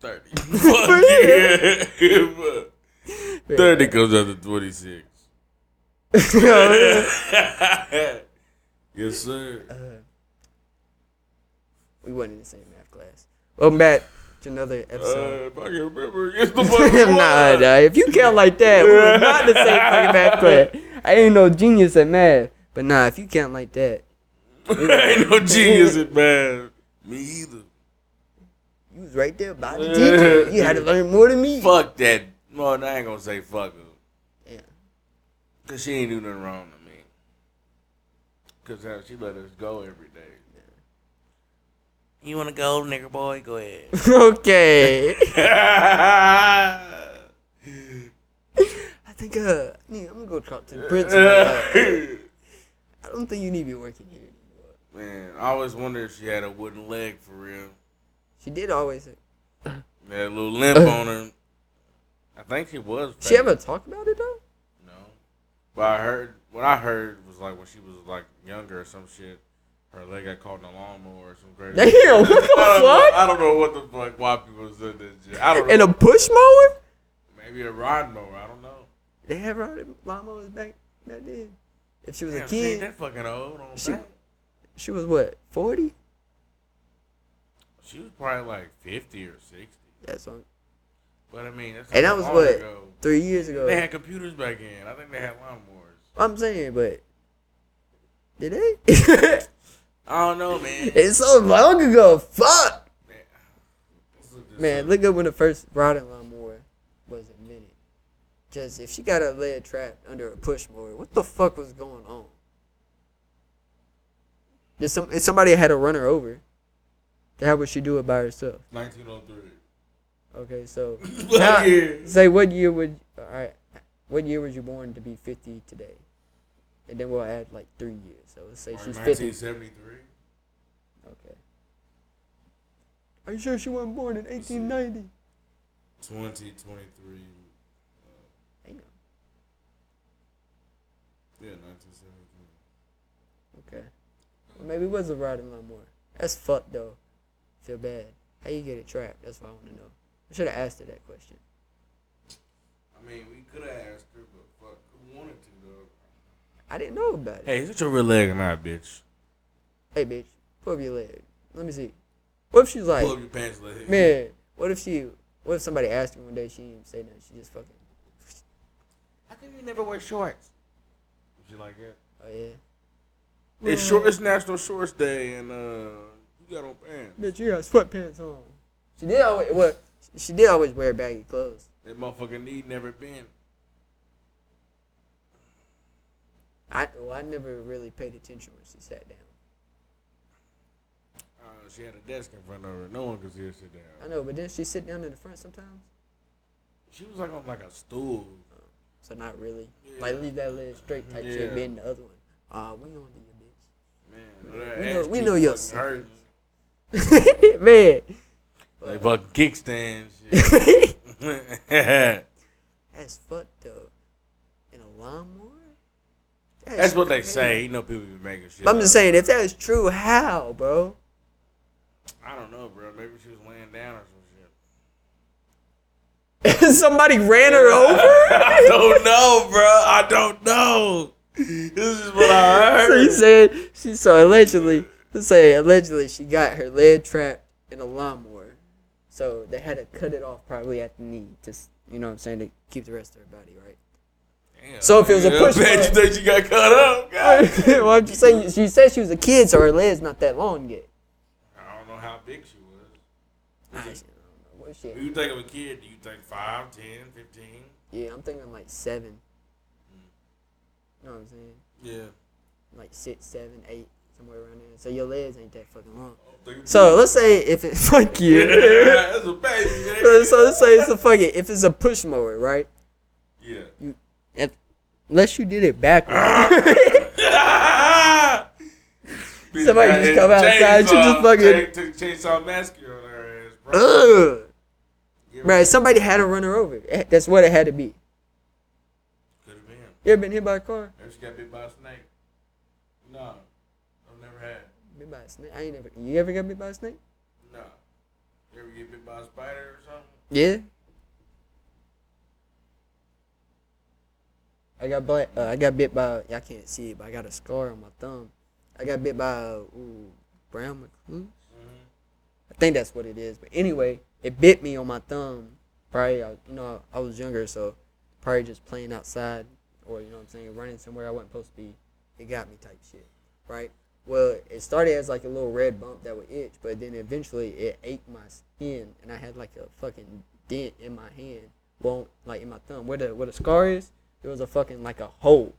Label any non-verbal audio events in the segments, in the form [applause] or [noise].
30. [laughs] Fuck yeah. But 30 comes out to 26. [laughs] yes, sir. we wasn't in the same math class. Welcome back to another episode. Uh, if I can remember, it's the [laughs] fucking nah, nah, if you count like that, we were not the same fucking math class. I ain't no genius at math. But nah, if you count like that, I ain't no genius at math. Me either. You was right there by the teacher. You had to learn more than me. Fuck that. No, I ain't gonna say fuck her. Yeah. Cause she ain't do nothing wrong to me. Cause she let us go every day. You wanna go, nigger boy? Go ahead. [laughs] okay. [laughs] I think uh, yeah, I'm gonna go talk to the principal. [laughs] I don't think you need to be working here anymore. Man, I always wondered if she had a wooden leg for real. She did always. Had a little limp uh. on her. I think she was. She ever talk about it though? No. But I heard what I heard was like when she was like younger or some shit. Her leg got caught in a lawnmower or some crazy. Damn, what the [laughs] I know- fuck? I don't know what the fuck why people said that shit. I don't know. And a push mower? Maybe a rod mower. I don't know. They have riding lawnmowers back back then. If she was Damn, a she kid, that fucking old on She- back. she was what forty? She was probably like fifty or sixty. That's on But I mean, that's And that was what? ago. three years ago. They had computers back then. I think they had lawnmowers. I'm saying, but did they? [laughs] I don't know, man. it's so long ago. Fuck, Let's look man. Look up when the first riding lawnmower was invented. Just if she got a lead trapped under a push mower, what the fuck was going on? Did some if somebody had to run her over? How would she do it by herself? 1903. Okay, so [laughs] now, say what year would all right? What year was you born to be 50 today? And then we'll add like three years. So let's say she's 50. 1973. Okay. Are you sure she wasn't born in 1890? 20, 23. Damn. Yeah, 1973. Okay. Well, maybe it was a riding lawnmower. That's fucked though. Feel bad. How you get it trapped? That's what I want to know. I should have asked her that question. I mean, we could have asked her, but fuck, who wanted to, though? I didn't know about it. Hey, is it your real leg or not, bitch? Hey, bitch, pull up your leg. Let me see. What if she's like, Pull up your pants leg. man? What if she? What if somebody asked her one day? She didn't say nothing. She just fucking. How come you never wear shorts? She like it? Oh yeah. It's short. It's National Shorts Day, and uh, you got on pants. Bitch, you got sweatpants on. She did always what? She did always wear baggy clothes. That motherfucking knee never been. I well, I never really paid attention when she sat down. Uh, she had a desk in front of her. No one could see her sit down. I know, but then she sit down in the front sometimes. She was like on like a stool. So not really. Yeah. Like leave that leg straight type shit, Yeah. bend the other one. Uh, we on to you, Man, We know- we know your fucking hurt. bitch. [laughs] Man, Like fucking kickstand shit. [laughs] that's fucked up. In a lawnmower. That's what they crazy. say. You know, people be making shit. But I'm just saying, if that is true, how, bro? I don't know, bro. Maybe she was laying down or some shit. [laughs] Somebody ran her over. I don't know, bro. I don't know. This is what I heard. so he said she so allegedly let's say allegedly she got her leg trapped in a lawnmower. So they had to cut it off probably at the knee to you know what I'm saying to keep the rest of her body right. Damn, So if it was a push bet you think she got cut up. [laughs] God. well, I'm just saying she said she was a kid, so her leg's not that long yet. I don't know how big she was. I don't know what shit. When you think of a kid, do you think 5, 10, 15? Yeah, I'm thinking like seven. Hmm. You know what I'm saying? Yeah. Like six, seven, eight, somewhere around there. So your legs ain't that fucking long. So let's say if it [laughs] fuck you. That's a baby. so, let's say it's a fuck it. If it's a push mower, right? Yeah. If unless you did it backwards. [laughs] Somebody just come outside, you just fucking- Took chainsaw massacre on her ass, bro. Ugh. Yeah, Right, somebody had to run her over. Eh, That's what it had to be. Could have been. You ever been hit by a car? Maybe she got bit by a snake. No. I've never had. Bit by a snake? I ain't never. You ever got bit by a snake? No. You ever get bit by a spider or something? Yeah. I got bit. Uh, I got bit by. Y'all can't see it, but I got a scar on my thumb. I got bit by a ooh, brown recluse. Mm-hmm. I think that's what it is. But anyway, it bit me on my thumb. Probably, I, you know, I was younger, so probably just playing outside or you know what I'm saying, running somewhere I wasn't supposed to be. It got me type shit, right? Well, it started as like a little red bump that would itch, but then eventually it ate my skin, and I had like a fucking dent in my hand, well, like in my thumb, where the where the scar is. There was a fucking like a hole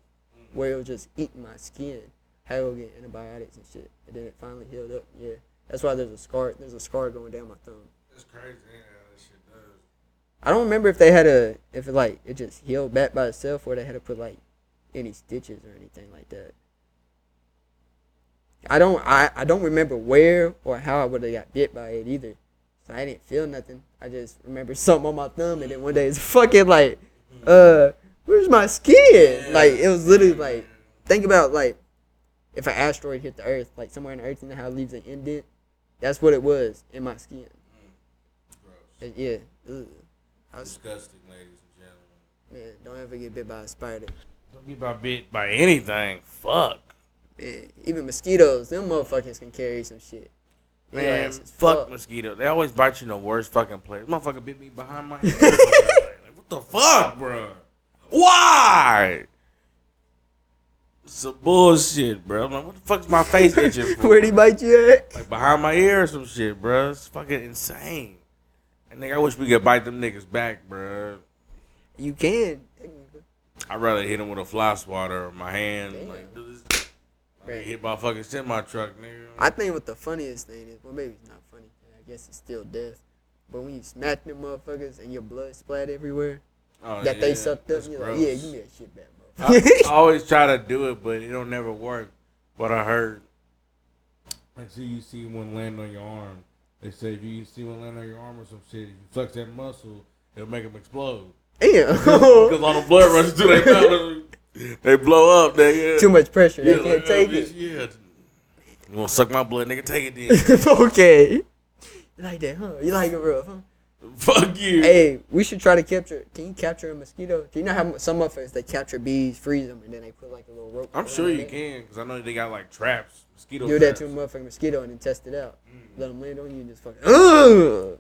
where it was just eating my skin. Had to go get antibiotics and shit, and then it finally healed up. Yeah, that's why there's a scar. There's a scar going down my thumb. It's crazy ain't it, shit does. I don't remember if they had a if it like it just healed back by itself or they had to put like any stitches or anything like that. I don't I, I don't remember where or how I would have got bit by it either. So I didn't feel nothing. I just remember something on my thumb and then one day it's fucking like uh where's my skin? Like it was literally like think about like if an asteroid hit the earth, like somewhere in the earth, you know how it leaves an indent? That's what it was in my skin. Gross. Uh, Yeah. Ugh. I was, Disgusting, ladies and gentlemen. man, don't ever get bit by a spider. Don't get by bit by anything. Fuck. Man, even mosquitoes, them motherfuckers can carry some shit. Your Man, is fuck mosquitoes. They always bite you in the worst fucking place. Motherfucker bit me behind my [laughs] ear. like, what the fuck, bro? Why? Some bullshit, bro. I'm like, what the fuck's my face itching [laughs] for? Where'd he bite you at? Like behind my ear or some shit, bro. It's fucking insane. And nigga, I wish we could bite them niggas back, bro. You can. I'd rather hit him with a fly swatter or my hand. Damn. Like, do this. Right. hit my fucking semi truck, nigga. I think what the funniest thing is, well, maybe it's not funny. I guess it's still death. But when you smack them motherfuckers and your blood splat everywhere, Oh, that they sucked up, you're like, yeah, give me that shit back, bro. I, I always try to do it, but it don't never work. But I heard. Like, see, you see one land on your arm. They say if you see one land on your arm or some shit, if you flex that muscle, it'll make them explode. Damn. [laughs] Because all the blood rushes to their [laughs] mouth. They blow up, nigga. Too much pressure. They can't like, take oh, it. Yeah. You want to suck my blood, nigga? Take it then. [laughs] okay. You like that, huh? You like it rough, huh? Fuck you. Hey, we should try to capture. Can you capture a mosquito? Do you know how some motherfuckers they capture bees, freeze them, and then they put like a little rope? I'm sure you can, because I know they got like traps, mosquito Do that to a motherfucking mosquito and then test it out. Mm. Let them land on you and just fucking. Ugh!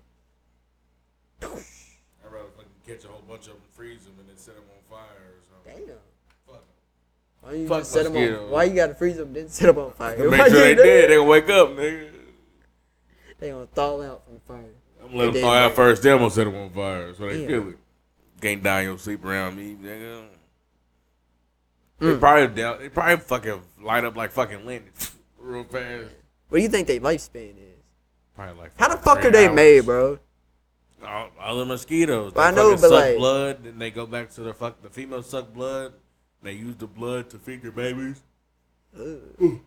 I'd rather fucking catch a whole bunch of them, freeze them, and then set them on fire or something. Damn. Fuck 'em. Why you Fuck set them on? Why you gotta freeze them then set them on fire? Make sure they dead. They gonna wake up, nigga. They gonna thaw out from fire. I'm gonna let them They thaw out first. Then I'm gonna set them on fire so they Damn. feel it. Can't die in your sleep around me, nigga. They Mm. probably down, they probably fucking light up like fucking lint [laughs] real fast. What do you think their lifespan is? Probably like How the fuck are they hours. made, bro? All, all the mosquitoes. But I know, but suck like- blood, and they go back to the fuck. The females suck blood. And they use the blood to feed their babies. Ugh.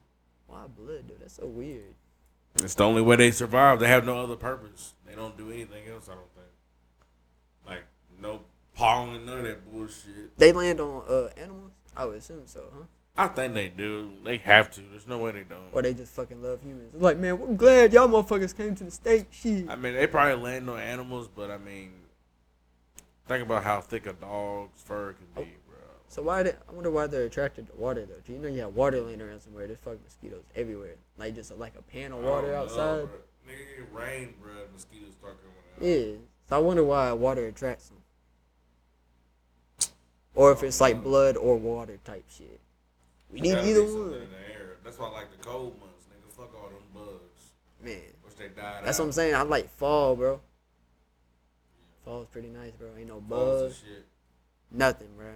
Why blood, dude? That's so weird. It's the only way they survive. They have no other purpose. They don't do anything else. I don't think. Like no pollen, none of that bullshit. They land on uh animals? I would assume so, huh? I think they do. They have to. There's no way they don't. Or they just fucking love humans. It's like, man, we're glad y'all motherfuckers came to the state. Shit. I mean, they probably land on animals, but I mean, think about how thick a dog's fur can be, bro. So why? They, I wonder why they're attracted to water though. Do you know you have water laying around somewhere? There's fucking mosquitoes everywhere. Like just like a pan of water I don't know, outside. bro. Nigga, it bro. Mosquitoes start coming out. Yeah. So I wonder why water attracts them. Or if it's like blood or water type shit. We need either one. In the air. That's why I like the cold months, nigga. Fuck all them bugs. Man, Wish they died that's out. what I'm saying. I like fall, bro. Fall's pretty nice, bro. Ain't no bugs, shit. nothing, bro.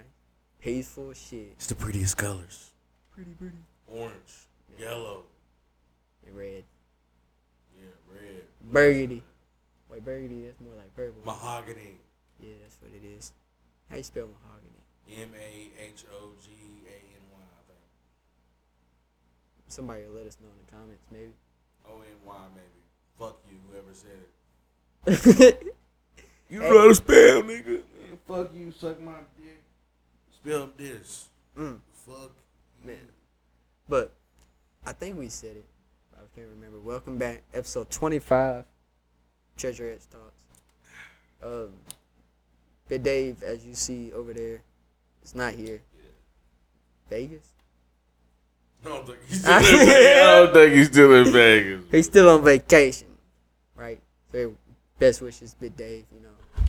Peaceful shit. It's the prettiest colors. Pretty, pretty. Orange, yellow, And red. yeah, red, Burgundy. Wait, burgundy, that's more like purple. mahogany. Yeah, that's what it is. How you spell mahogany? M A H O G A N Y, I think. Somebody will let us know in the comments, maybe. O N Y, maybe. Fuck you, whoever said it. [laughs] You know how to spell, nigga. Man, fuck you, suck my dick. Spell this. Mm. Fuck. Man. But I think we said it. I can't remember. Welcome back, episode 25. Treasure X Talks. Um, Big Dave, as you see over there, is not here. Vegas? I don't think he's [laughs] still in Vegas. I don't think he's still in Vegas. He's still on vacation, right? So best wishes, Big Dave. You know,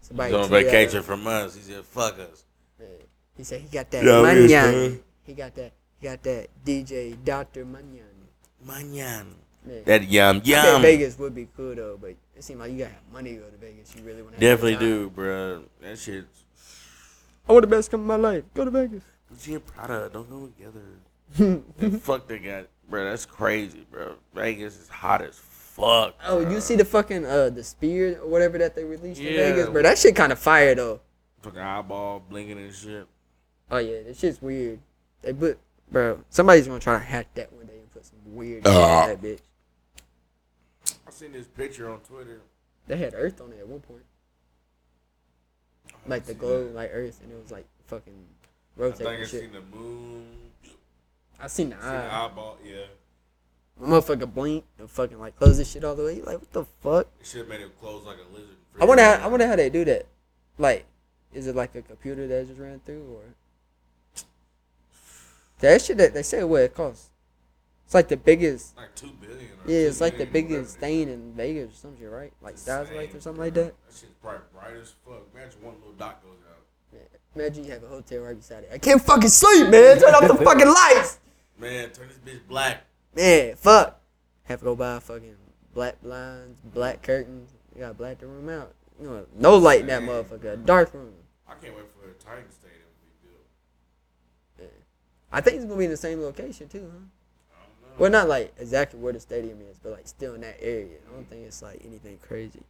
somebody He's on vacation from us. He said, "Fuck us." Yeah. He said he got that Yeah, money. yes. He got that. He got that DJ Doctor Manyan. Manyan. Yeah. That yum I bet yum. Vegas would be cool though, but it seems like you gotta have money to go to Vegas. You really want to Definitely do, bro. That shit. I want the best come of my life. Go to Vegas. Gucci and Prada don't go together. Fuck [laughs] they got, bro. That's crazy, bro. Vegas is hot as fuck. Oh, bro. you see the fucking uh the Sphere or whatever that they released in Vegas, bro? That shit kind of fire though. fucking eyeball blinking and shit. Oh yeah, that shit's weird. They put, bro. Somebody's gonna try to hack that one day and put some weird shit Uh. in that bitch. I seen this picture on Twitter. They had Earth on it at one point, like the glow, like Earth, and it was like fucking I rotating think I and shit. seen the moon. I seen the Seen the eye. eyeball. Yeah. Motherfucker blink and fucking like close this shit all the way. You Like what the fuck? It should have made it close like a lizard. I wonder. How, I wonder how they do that. Like, is it like a computer that just ran through, or that shit that they say what it costs? It's like the biggest. Like two billion. Yeah, it's like the biggest whatever. stain in Vegas or some shit, right? Like Stars Insane, Lights or something bro. like that. That shit's bright, bright as fuck. Imagine one little dot goes out. Yeah. Imagine you have a hotel right beside it. I can't fucking sleep, man. Turn off the [laughs] fucking lights. Man, turn this bitch black. Man, fuck. Have to go buy fucking black blinds, black curtains. You gotta black the room out. You know, no light in that motherfucker. A dark room. I can't wait for the Titan Stadium to be built. I think it's gonna be in the same location too, huh? I don't know. Well, not like exactly where the stadium is, but like still in that area. I don't think it's like anything crazy.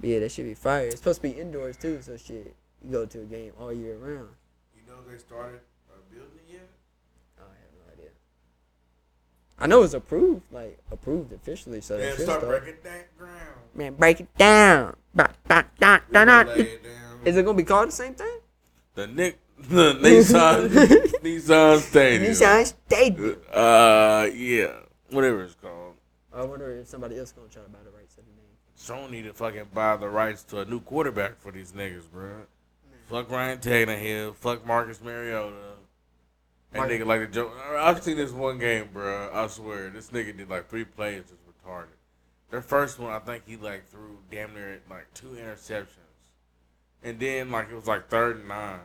But yeah, that should be fire. It's supposed to be indoors too, so shit, you go to a game all year round. You know they started uh, building it yet? Oh, I have no idea. I know it's approved, like approved officially, so should start start. breaking that ground. Man, break it down. Ba, da, da, da, da. lay it down. Is it gonna be called the same thing? the Nick, Nissan, [laughs] Nissan Stadium. Nissan Stadium. Uh, yeah, whatever it's called. I wonder if somebody else gonna try to buy the rights to the name. Sony to fucking buy the rights to a new quarterback for these niggas, bro. Fuck Ryan Tannehill. Fuck Marcus Mariota. That nigga like the joke. I've seen this one game, bro. I swear, this nigga did like three plays. Just retarded. Their first one, I think he like threw damn near like two interceptions, and then like it was like third and nine.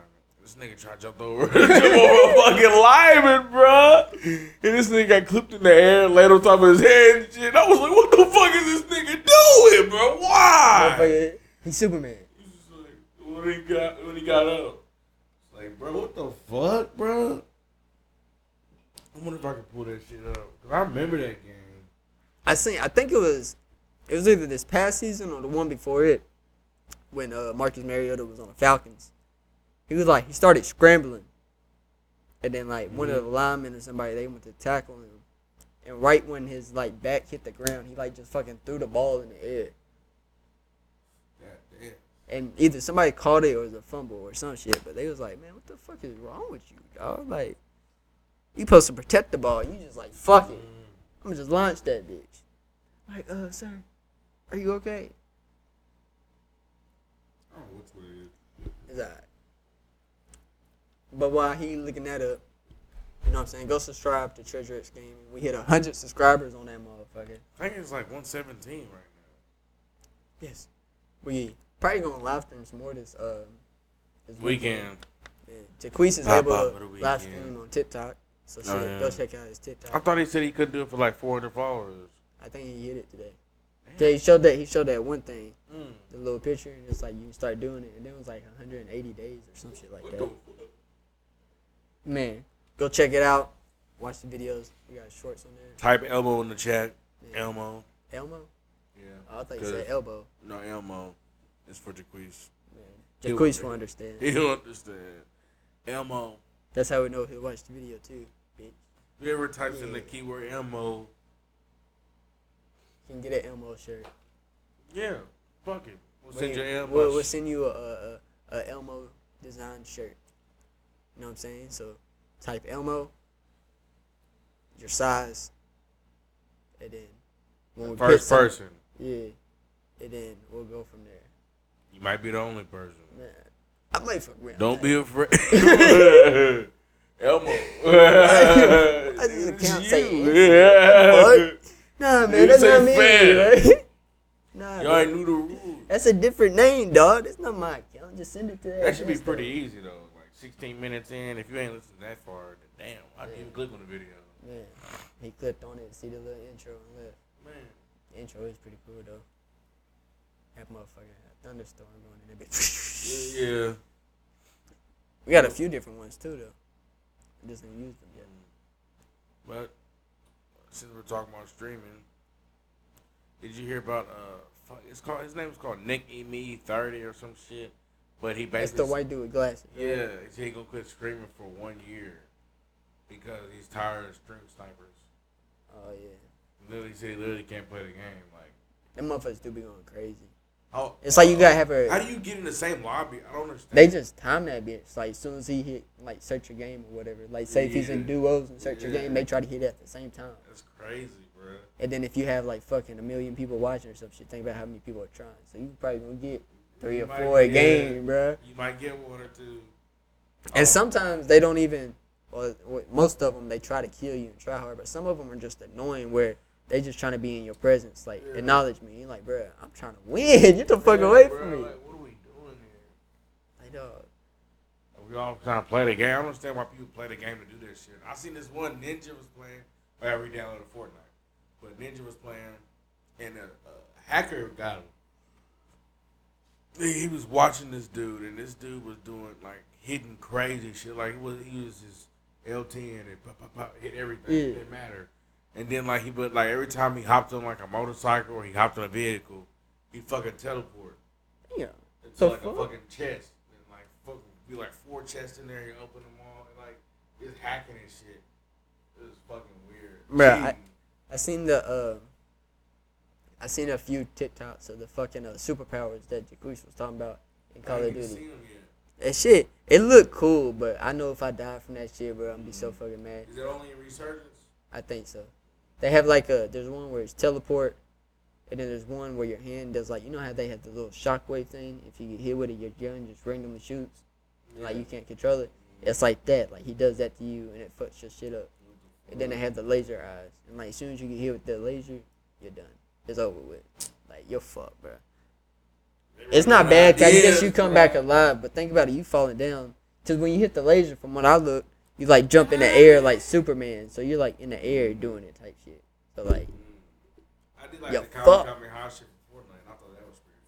This nigga tried to jump over, [laughs] jump over a fucking lineman, bro. And this nigga got clipped in the air, laid on top of his head and shit. I was like, what the fuck is this nigga doing, bro? Why? He's Superman. He's just like, when he got when he got up, it's like, bro, what the fuck, bro? I wonder if I can pull that shit up. Cause I remember that game. I seen. I think it was. It was either this past season or the one before it, when uh, Marcus Mariota was on the Falcons. He was like he started scrambling, and then like one of the linemen or somebody they went to tackle him, and right when his like back hit the ground, he like just fucking threw the ball in the air, and either somebody caught it or it was a fumble or some shit. But they was like, man, what the fuck is wrong with you, dog? Like, you supposed to protect the ball. You just like fuck it. I'm gonna just launch that bitch. Like, uh, sir, are you okay? I don't know one it is. It's alright. But while he looking that up, you know what I'm saying? Go subscribe to Treasure X Gaming. We hit hundred subscribers on that motherfucker. I think it's like 117 right now. Yes. We probably gonna live stream some more this uh this now. Weekend. Yeah. Jaquise is Pop able up for the to weekend. live stream on TikTok. So shit, Oh, yeah. go check out his TikTok. I thought he said he couldn't do it for like 400 followers. I think he hit it today. Yeah, he showed that he showed that one thing, Mm. the little picture, and it's like you start doing it, and then it was like 180 days or some shit like that. Man, go check it out. Watch the videos. We got shorts on there. Type Elmo in the chat. Yeah. Elmo. Elmo? Yeah. Oh, I thought you said elbow. No, Elmo. It's for Jaquise. He'll- Jaquise will understand. [laughs] He don't understand. Elmo. That's how we know he'll watch the video too. Bitch. Whoever types in the keyword Elmo, can get an Elmo shirt. yeah, fuck it. We'll send you an Elmo. We'll, we'll send you a, a, a Elmo design shirt. You know what I'm saying? So type Elmo, your size, and then when we First person. Yeah, and then we'll go from there. You might be the only person. Man, I might fuck around. Don't be afraid. [laughs] [laughs] Elmo. I just account say? Nah, man, You that's not me, right? [laughs] Nah, Y'all ain't knew the rules. that's a different name, dog. That's not my account. Just send it to that. That should be pretty easy though. Like 16 minutes in, if you ain't listened that far, then damn, I didn't even click on the video. Man, he clicked on it, see the little intro and left. Man. The intro is pretty cool though. That motherfucker had a thunderstorm going in that bitch. Yeah, [laughs] yeah. We got a few different ones too though. I just didn't use them yet. But since we're talking about streaming, did you hear about uh? It's called his name is called Nick E Me Thirty or some shit. But he basically. That's the white dude with glasses. Yeah, he said he gonna quit screaming for one year because he's tired of stream snipers. Oh yeah. Literally he literally can't play the game. Like, Them motherfuckers do be going crazy. how, It's like you gotta have a. How do you get in the same lobby? I don't understand. They just time that bitch. Like as soon as he hit like search your game or whatever. Like say if he's in Yeah. duos and search your game, they try to hit it at the same time. That's crazy, bro. And then if you have like fucking a million people watching or some shit, think about how many people are trying. So you probably gonna get three or four a game, bruh. You might get one or two. And Oh. sometimes they don't even. Well, well, most of them they try to kill you and try hard, but some of them are just annoying where they just trying to be in your presence, like Yeah. acknowledge me. You're like, bruh, I'm trying to win. [laughs] Get the fuck Yeah, away bro, from me. Like, what are we doing here? Like, dog. We all trying to play the game. I don't understand why people play the game to do this shit. I seen this one ninja was playing. Oh, I re-downloaded Fortnite, but ninja was playing, and a, a hacker got him. He was watching this dude, and this dude was doing like hitting crazy shit. Like he was, he was just LT and it pop, pop, pop, hit everything. Yeah. It didn't matter. And then like he but like every time he hopped on like a motorcycle or he hopped on a vehicle, he fucking teleport Yeah. into The like fuck? a fucking chest. And like fucking be like four chests in there, you open them all and like just hacking and shit. It was fucking weird. Bruh, I- I seen the uh, I seen a few TikToks of the fucking uh, superpowers that Jacquees was talking about in Call of Duty. seen 'em yet. That shit, it looked cool, but I know if I die from that shit, bro, I'm gonna be so fucking mad. Is it only in resurgence? I think so. They have like a there's one where it's teleport, and then there's one where your hand does like you know how they have the little shockwave thing. If you get hit with it, your gun just randomly shoots, and, like you can't control it. It's like that. Like he does that to you, and it fucks your shit up. And then they have the laser eyes, and like as soon as you get hit with the laser, you're done. It's over with. Like you're fucked, bro. It's not bad. 'cause I guess you come back alive, but think about it. You falling down. Cause when you hit the laser, from what I look, you like jump in the air like Superman. So you're like in the air doing it type shit. So like, I did like Yo, the fuck. Kamehameha shit for Fortnite. I thought that was pretty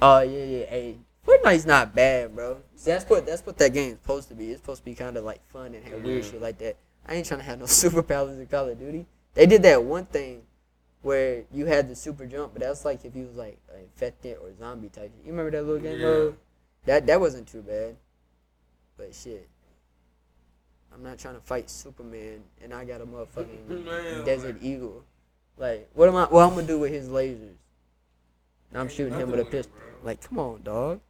oh yeah, yeah, hey, Fortnite's not bad, bro. See, that's what that's what that game's supposed to be. It's supposed to be kind of like fun and have weird shit like that. I ain't trying to have no [laughs] superpowers in Call of Duty. They did that one thing where you had the super jump, but that's like if you was like infected or zombie type. You remember that little game Yeah. mode? That that wasn't too bad. But shit. I'm not trying to fight Superman and I got a motherfucking [laughs] Man, Desert like- Eagle. Like, what am I what I'm gonna do with his lasers? And I'm shooting him with a with it, pistol. Like, come on, dog.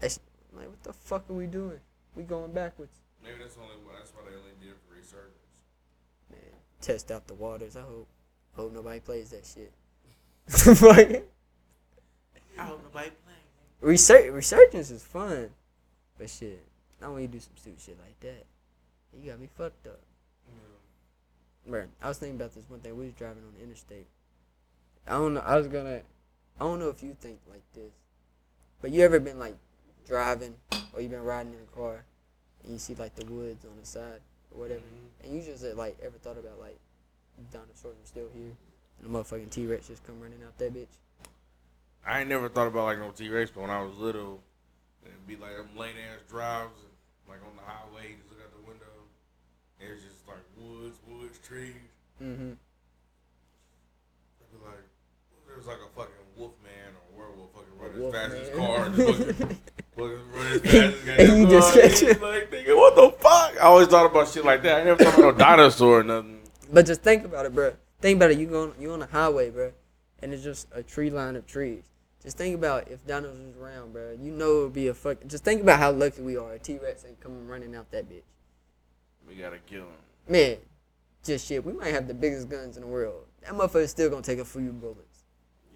That's, like, what the fuck are we doing? We going backwards. Maybe that's only that's why they only did it for resurgence. Man, test out the waters. I hope hope nobody plays that shit. [laughs] Fuck. I hope nobody playing. Research resurgence is fun. But shit. Not when you do some stupid shit like that. You got me fucked up. Bro, I was thinking about this one thing. We was driving on the interstate. I don't know. I was gonna. I don't know if you think like this, but you ever been like driving or you been riding in a car and you see like the woods on the side or whatever, mm-hmm. and you just like ever thought about like dinosaurs are still here and the motherfucking T Rex just come running out that bitch. I ain't never thought about like no T Rex, but when I was little, it'd be like them late ass drives, and, like on the highway, you just look out the window, and it's just like woods, woods, trees. Mm-hmm. I'd be like, there was like a fucking wolf man or werewolf fucking running wolf as fast as his man. car, and fucking, [laughs] fucking running as fast as [laughs] And you just catch it. Like, nigga, what the fuck? I always thought about shit like that. I never thought about no dinosaur or nothing. But just think about it, bro. Think about it. You going you on a highway, bro, and it's just a tree line of trees. Just think about if dinosaurs was around, bro. You know it would be a fuck. Just think about how lucky we are. A T Rex ain't coming running out that bitch. We gotta kill him. Man, just shit. We might have the biggest guns in the world. that motherfucker still gonna take a few bullets.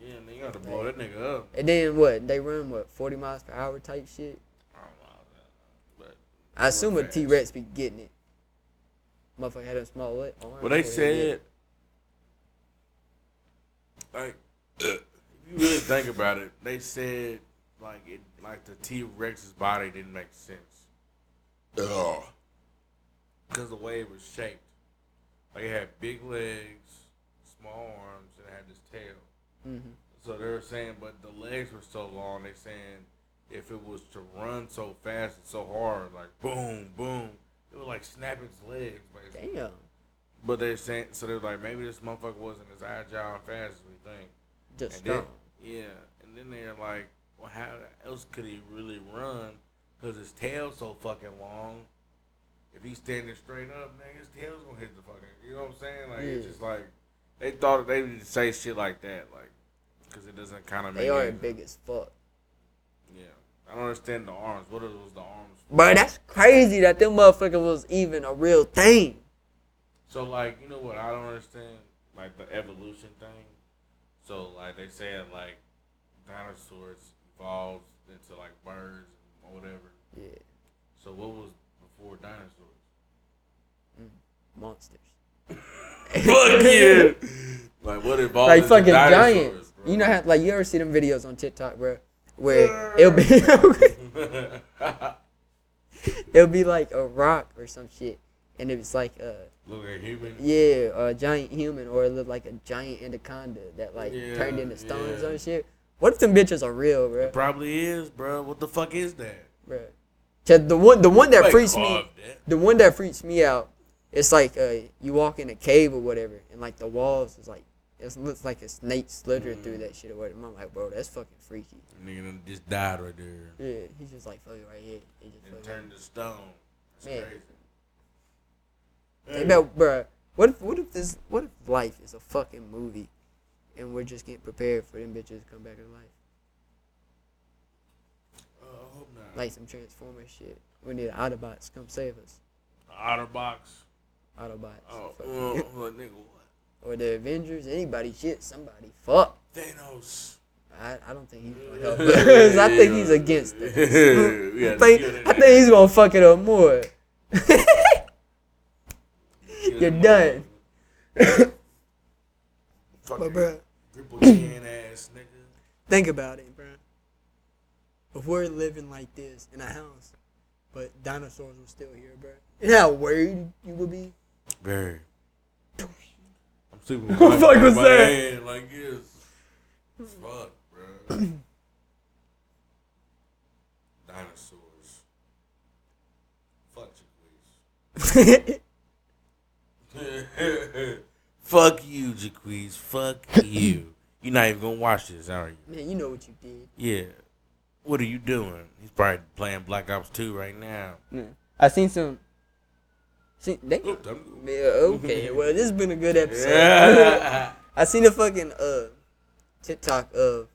Yeah, and then you got to blow that nigga up. And then what? They run what forty miles per hour type shit. I don't know. But I assume a T Rex be getting it. Motherfucker had a small leg. arm, Well, they so he said, like, [clears throat] if you really think about it, they said like it, like the T Rex's body didn't make sense. Because the way it was shaped, like it had big legs, small arms, and it had this tail. Mhm. So they were saying, but the legs were so long. They saying if it was to run so fast and so hard, like boom, boom, it would like snap its legs, basically. Damn. But they're saying so they're like maybe this motherfucker wasn't as agile and fast as we think. Just And then, yeah, and then they're like, well, how else could he really run? Cause his tail's so fucking long. If he's standing straight up, man, his tail's gonna hit the fucking. You know what I'm saying? Like it's just like they thought they would say shit like that, like because it doesn't kind of make. They are big as fuck. Yeah, I don't understand the arms. What are those the arms? for? But that's crazy that them motherfucker was even a real thing. So like, you know what I don't understand? Like the evolution thing. So like they said like dinosaurs evolved into like birds or whatever. Yeah, So what was before dinosaurs? Mm, monsters. [laughs] Fuck yeah. Like what evolved like fucking dinosaurs, giants. bro? You know how like you ever see them videos on TikTok, bro? Where it'll be [laughs] it'll be like a rock or some shit, and if it's like Look at human. yeah a giant human or it look like a giant anaconda that like Yeah, turned into stone or yeah. some shit. What if them bitches are real, bro? It probably is, bro. What the fuck is that? Bro. The one the one that Like, freaks me that. the one that freaks me out, it's like uh, you walk in a cave or whatever, and like the walls is like it looks like a snake slithered through Mm. that shit or whatever. I'm like, bro, that's fucking freaky. Nigga done just died right there Yeah, he's just like fucking right here. He just and turned to stone. That's Man. crazy. Hey, bro, bro, what if what if this what if life is a fucking movie, and we're just getting prepared for them bitches to come back to life, Uh, I hope not. like some Transformers shit. We need Autobots to come save us. Otterbox. Autobots. Oh, Fuck uh, you. what nigga? What? Or the Avengers. Anybody, shit, somebody. Fuck. Thanos. I, I don't think he's gonna help [laughs] [laughs] us. I think he's against [laughs] us. Yeah, I, think, it. I think he's gonna fuck it up more. You're done. Fucking But bruh, Triple ass nigga. think about it, bro. If we're living like this in a house, but dinosaurs were still here, bro, you know how worried you would be. Very. I'm sleeping [laughs] with What the fuck was that? hand Like this. Fuck, bro. [clears throat] Dinosaurs. Fuck Jaquez. [laughs] Fuck you, Jaquez. Fuck you. [laughs] You're not even gonna watch this, are you? Man, you know what you did. Yeah. What are you doing? He's probably playing Black Ops 2 right now. Yeah. I seen some. See, they, Oh, them- yeah, okay. [laughs] Well, this has been a good episode. Yeah. [laughs] I seen a fucking uh TikTok of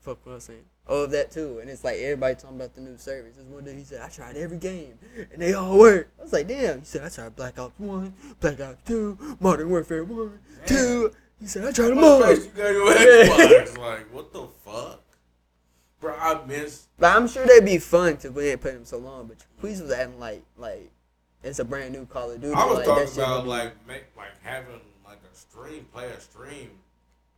fuck what I was saying. Oh, of that too, and it's like everybody talking about the new service. This one day he said I tried every game and they all work. I was like, damn. He said I tried Black Ops One, Black Ops Two, Modern Warfare One, Two. He said I tried them all. You got your Xbox? like, what the fuck? Bro, I miss. But I'm sure they'd be fun because we ain't played them so long. But Queez was acting like like it's a brand new Call of Duty. I was like, talking that shit about like make like having like a stream, play a stream,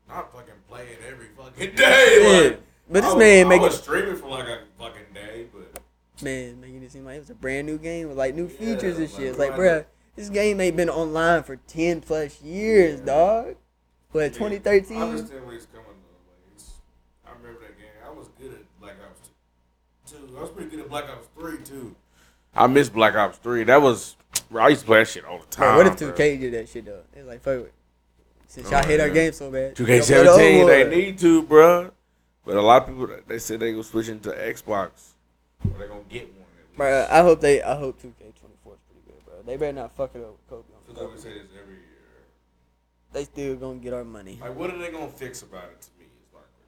not fucking play it every fucking [laughs] day. Yeah, but this I, man I making was streaming for like a fucking day, but man making it seem like it was a brand new game with like new Yeah, features and like, shit. Like, I bruh, this game ain't been online for ten plus years, Yeah. dog. What I 2013? understand where he's coming though. Like, it's, I remember that game. I was good at Black Ops two. I was pretty good at Black Ops three too. I miss Black Ops three. That was I used to play that shit all the time. what if 2K did that shit though? It's like fuck it. Since Oh, y'all hate our game so bad, 2K17, they need. to, bruh. But a lot of people, they said they go switching to Xbox. Or they gonna get one. Bro, I hope they. I hope 2K24 is pretty good, bro. They better not fuck it up with Kobe. On like we say this every year. They still gonna get our money. Like, what are they gonna fix about it? To me, is my question.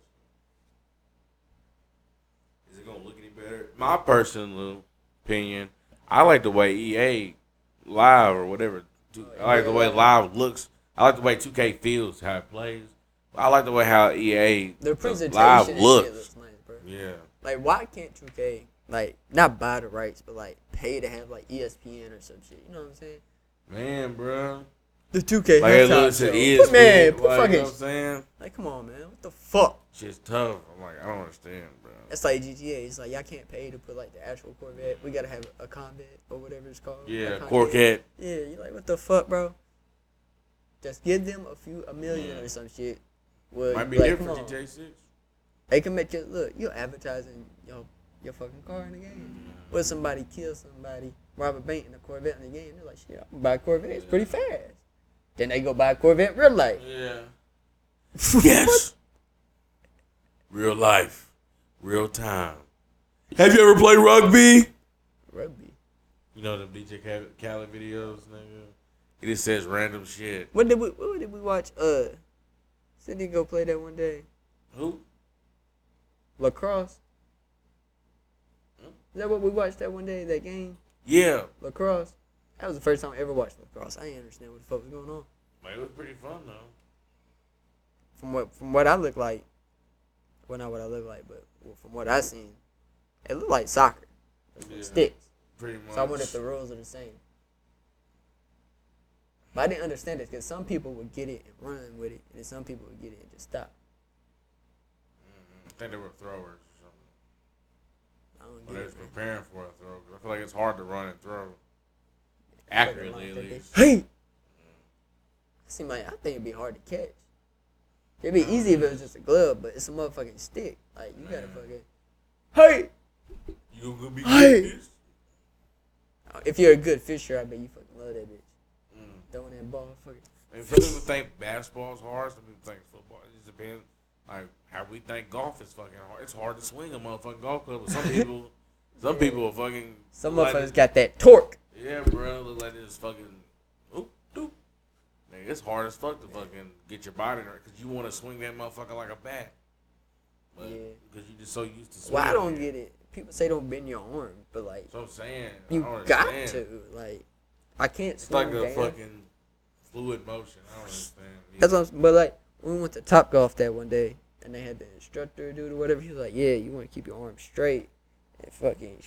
Is it gonna look any better? My personal opinion, I like the way EA live or whatever. I like the way live looks I like the way 2K feels, how it plays. I like the way how EA Their the presentation live looks. shit looks nice, bro. Yeah, Like, why can't 2K like not buy the rights, but like pay to have like ESPN or some shit? You know what I'm saying? man, bro. The 2K Like it looks show. ESPN. Put, man, like, put you know fucking what I'm saying? like, come on, man. What the fuck? Shit's tough. I'm like, I don't understand. That's like GTA. It's like y'all can't pay to put like the actual Corvette. We gotta have a Convette or whatever it's called. Yeah, Corvette. Yeah, you're like, what the fuck, bro? Just give them a few, a million Yeah. or some shit. Would Might be like, different for. GTA 6. They can make you look. You're advertising your your fucking car in the game. What somebody kill somebody, rob a bank in a Corvette in the game? They're like, shit, I can buy a Corvette. It's pretty fast. Then they go buy a Corvette real life. Yeah. [laughs] Yes. real life. Real time. Have you ever played rugby? Rugby. You know the DJ Cal- Khaled videos, nigga? He just says random shit. When did we? What did we watch? Uh, Cindy go play that one day. Who? Lacrosse. Hmm? Is that what we watched that one day? That game, Yeah. lacrosse. That was the first time I ever watched lacrosse. I didn't understand what the fuck was going on. Man, it was pretty fun, though. From what from what I look like, well not what I look like, but from what I seen, it looked like soccer. Yeah. Sticks. Pretty much. So I wonder if the rules are the same. But I didn't understand it because some people would get it and run with it, and then some people would get it and just stop. Mm-hmm. I think they were throwers or something. I don't get they was it. man. preparing for a throw. I feel like it's hard to run and throw. Accurately, like at least. Hey. Mm. Seem like I think it'd be hard to catch. It'd be easy if it was just a glove, but it's a motherfucking stick. Like you gotta fucking. Hey. You gonna be Hey. good at? If you're a good fisher, I bet you fucking love that bitch. Mm. Throwing that ball, fucking. And some people think basketball's hard. Some people think football. It just depends. Like how we think golf is fucking hard. It's hard to swing a motherfucking golf club. But some [laughs] people, some people are fucking. Some motherfuckers it- got that torque. Yeah, bro. Look like this fucking. Nigga, it's hard as fuck to fucking get your body right because you want to swing that motherfucker like a bat. But Yeah. because you're just so used to. Swing. Well, I don't get it. People say don't bend your arm, but like So I'm saying you got understand. to. Like I can't It's swing like a down. fucking fluid motion. I don't understand. [laughs] That's what I'm, but like we went to Top Golf that one day, and they had the instructor dude or whatever. He was like, "Yeah, you want to keep your arm straight." And fucking,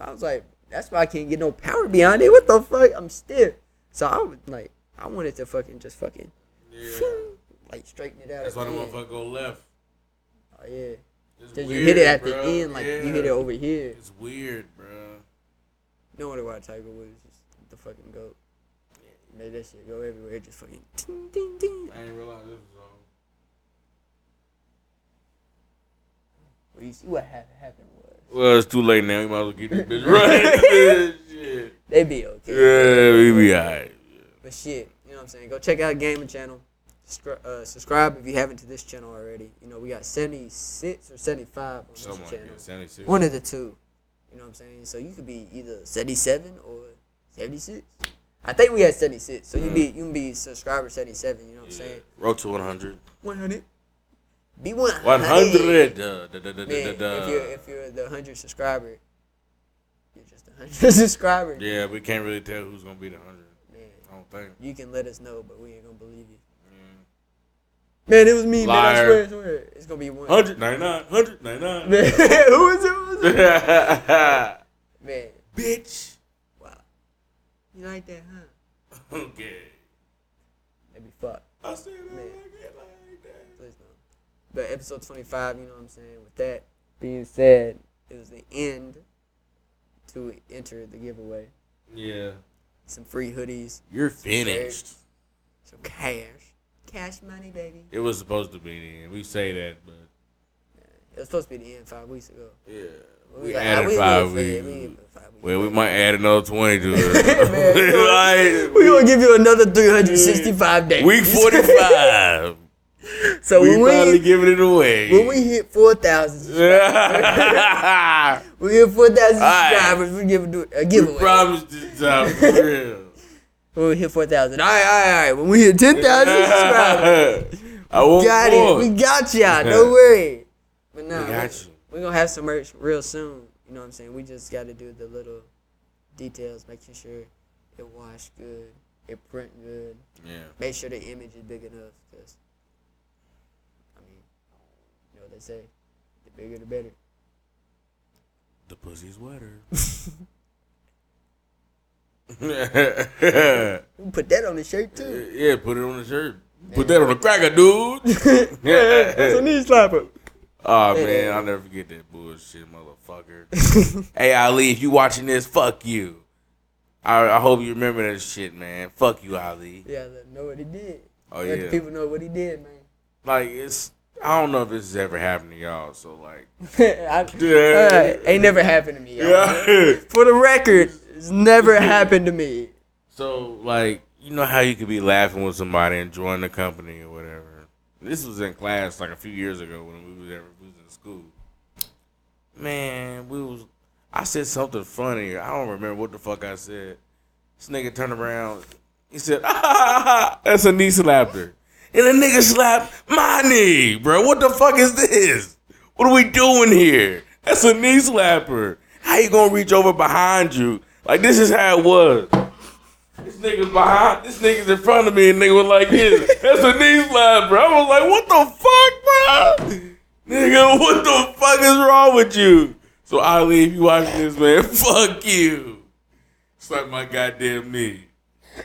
I was like, "That's why I can't get no power behind it. What the fuck? I'm stiff." So I was like, I wanted to fucking just fucking yeah. like straighten it out. That's why the motherfucker go left. Oh yeah, It's because you hit it at the end, like you hit it over here. It's weird, bro. No wonder why Tiger Woods is the fucking goat. Made that shit go everywhere. Just fucking ding ding ding. I didn't realize this was on. Well, you see what ha- happened was Well, it's too late now. You might as well get this bitch [laughs] right. [laughs] shit. they be okay. Yeah, we be alright. But shit, you know what I'm saying? Go check out Gaming Channel. Uh, subscribe if you haven't to this channel already. You know, we got 76 or 75 on this channel. that. 76. One of the two. You know what I'm saying? So you could be either 77 or 76. I think we had 76. So you be you can be subscriber 77, you know what I'm saying? Road to 100. 100. Be 100. 100. Duh, duh, duh, duh, Man, if you're if you're the 100 subscriber, you're just a 100 [laughs] subscriber. Yeah, we can't really tell who's going to be the 100. Man, I don't think. you can let us know, but we ain't gonna believe you. Mm. Man, it was me, man. I swear, I swear. It's gonna be one. 199. 199. Man, [laughs] who is it? Who is it? [laughs] Bitch. Man, wow. You like that, huh? Okay. That'd be fucked. I said I Man. like that. Please don't. But episode 25, you know what I'm saying? With that being said, it was the end to enter the giveaway. Yeah. Some free hoodies, You're finished. some cash. Cash money, baby. It was supposed to be the end. We say that, but It was supposed to be the end five weeks ago. yeah. We We like, added we five weeks. We live for five weeks. Well, we might add another 20 to it. [laughs] [laughs] We're gonna give you another 365 days. Week 45. [laughs] so we when finally we giving it away. when we hit 4,000, [laughs] [laughs] we hit 4,000 Alright. subscribers, we give a, a we giveaway. promised this time for real. When we hit 4,000, all right, all right, all right. When we hit 10,000 subscribers, I got more. it. We got y'all. Don't worry. But nah, We got you. we gonna have some merch real soon. You know what I'm saying? We just got to do the little details, making sure it wash good, it print good. Yeah. Make sure the image is big enough, cause I mean, you know what they say, the bigger the better. The pussy's wetter. [laughs] [laughs] Put that on the shirt too. yeah, put it on the shirt. Put that on the cracker, dude. [laughs] That's a knee slapper. Oh man, I'll never forget that bullshit, motherfucker. hey Ali, if you watching this, fuck you. I, I hope you remember that shit, man. Fuck you, Ali. Yeah, know what he did. Oh Let yeah. the people know what he did, man. Like it's I don't know if this has ever happened to y'all, so like [laughs] I, Yeah. Alright, ain't never happened to me. y'all. Yeah. For the record, it's never happened to me. So like you know how you could be laughing with somebody and enjoying the company or whatever. This was in class like a few years ago when we was ever we was in school. Man, we was I said something funny. I don't remember what the fuck I said. This nigga turned around. He said, ah, ha, ha, ha, that's a knee slapper. And the nigga slapped my knee, bro. What the fuck is this? What are we doing here? That's a knee slapper. How you gonna reach over behind you? Like this is how it was. This nigga's behind. This nigga's in front of me, and nigga was like this. That's a knee slap, bro. I was like, what the fuck, bro? Nigga, what the fuck is wrong with you? So Ali, if you watching this, man, [laughs] fuck you. Slap my goddamn knee.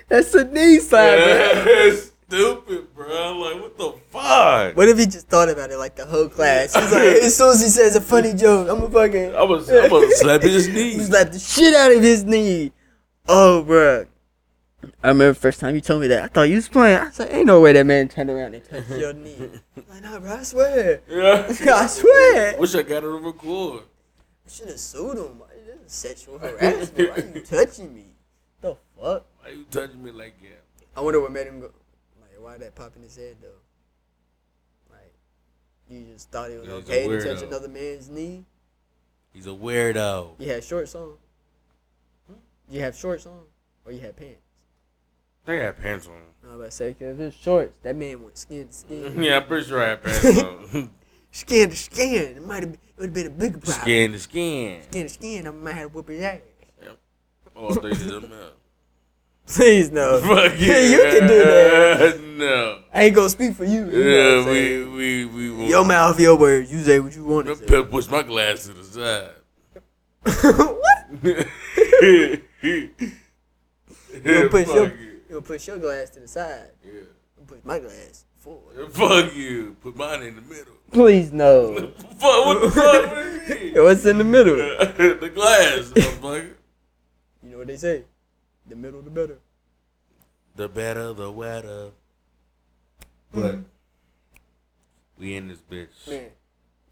That's a knee slapper. That's stupid, bro. Like, what the fuck? What if he just thought about it like the whole class? He's like, [laughs] as soon as he says a funny joke, I'm a fucking. I was, I was slap his knee. He slapped the shit out of his knee. Oh, bro. I remember the first time you told me that. I thought you was playing. I was like, ain't no way that man turned around and touched your knee. I'm [laughs] like, nah, bro, I swear. Yeah. [laughs] I swear. Wish I got it on record. I should have sued him. This is sexual harassment. Why are you touching me? The fuck? Why are you touching me like that? I wonder what made him go. Why that pop in his head though? Like, you just thought it was he's okay to touch another man's knee? He's a weirdo. You had shorts on. You have shorts on, or you had pants. They had pants on. I was about to say, cause if it's shorts, that man went skin to skin. [laughs] Yeah, I'm pretty sure I had pants on. [laughs] Skin to skin. It might have been. It would have been a bigger problem. skin to skin. Skin to skin. I might have whooped his ass. Oh, three to the milk. Please no. [laughs] Fuck yeah. you can do that. [laughs] no. I ain't gonna speak for you. you Yeah, we, we, we will. Your mouth, your words. You say what you want to say. Push my glass to the side. [laughs] what? you You push your, you push your glass to the side. Yeah. Push my glass forward. Fuck you. Put mine in the middle. Please no. Fuck, what the fuck? What? What's in the middle? the glass, motherfucker. You know what they say? The middle, the better. The better, the wetter. But we in this bitch. Man,